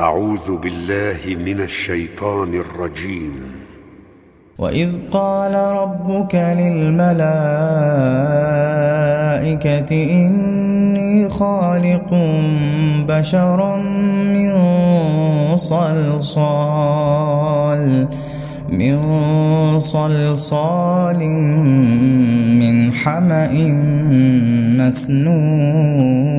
أعوذ بالله من الشيطان الرجيم. وإذ قال ربك للملائكة إني خالق بشرا من صلصال من صلصال من حمأ مسنون.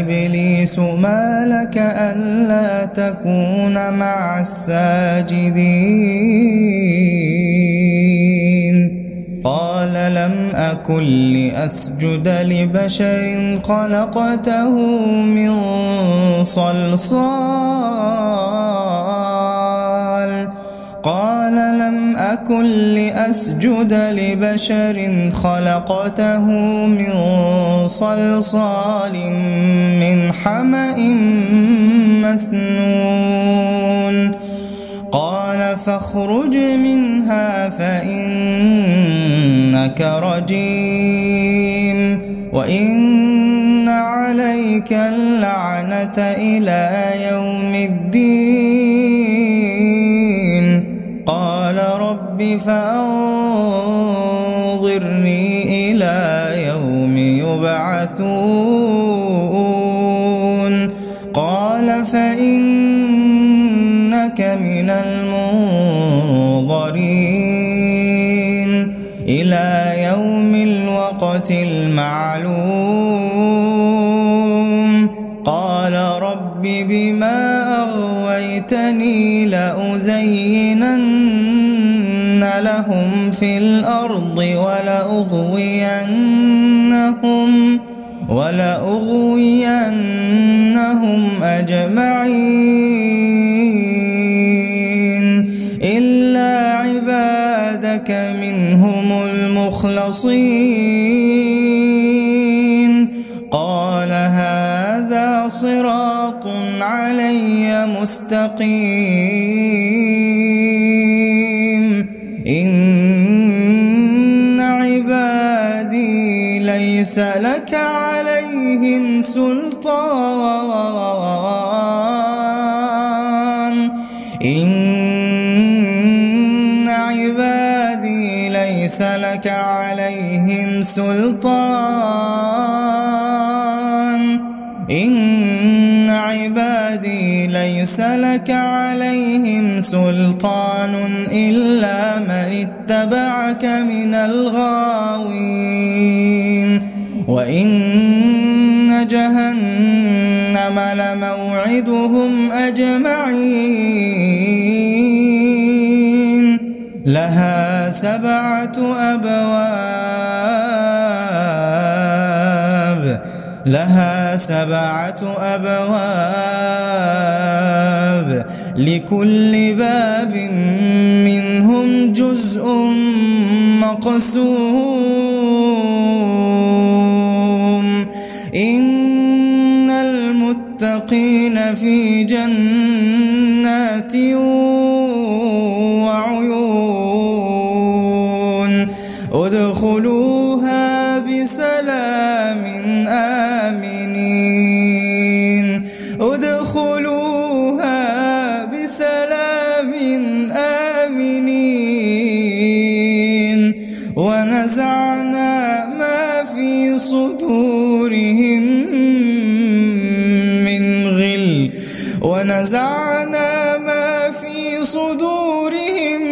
إبليس ما لك ألا تكون مع الساجدين؟ قال لم أكن لأسجد لبشر خلقته من صلصال. أكن لأسجد لبشر خلقته من صلصال من حمأ مسنون. قال فاخرج منها فإنك رجيم. وإن عليك اللعنة إلى يوم الدين. فأنظرني إلى يوم يبعثون. قال فإنك من المنظرين. إلى يوم الوقت المعلوم. قال رب بما أغويتني لأزينن لهم في الأرض ولأغوينهم ولأغوينهم أجمعين إلا عبادك منهم المخلصين قال هذا صراط علي مستقيم ليس لك عليهم سلطان. إن عبادي ليس لك عليهم سلطان. إن عبادي ليس لك عليهم سلطان. إلا من اتبعك من الغاوين. وإن جهنم لموعدهم أجمعين. لها سبعة أبواب. لها سبعة أبواب. لكل باب منهم جزء مقسوم. إن المتقين في جنات وعيون ادخلوها بسلام آمنين. ادخلوها ونزعنا ما في صدورهم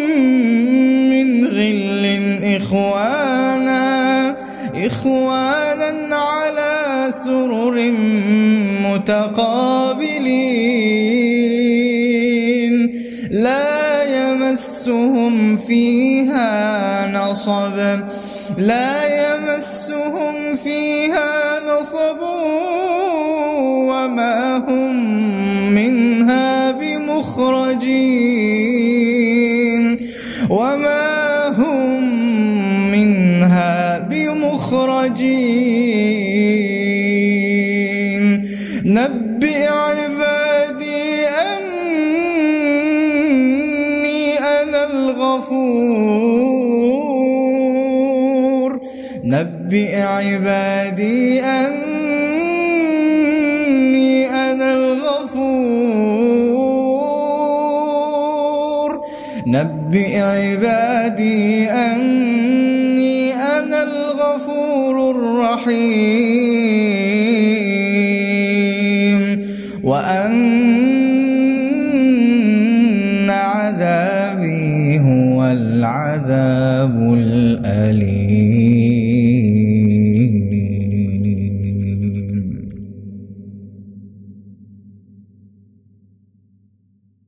من غل إخوانا إخوانا على سرر متقابلين. لا يمسهم فيها نصب لا يمسهم فيها نصب وما هم بمخرجين وما هم منها بمخرجين. نبئ عبادي أني أنا الغفور. نبئ عبادي أني نبئ عبادي أني أنا الغفور الرحيم. وأن عذابي هو العذاب الأليم.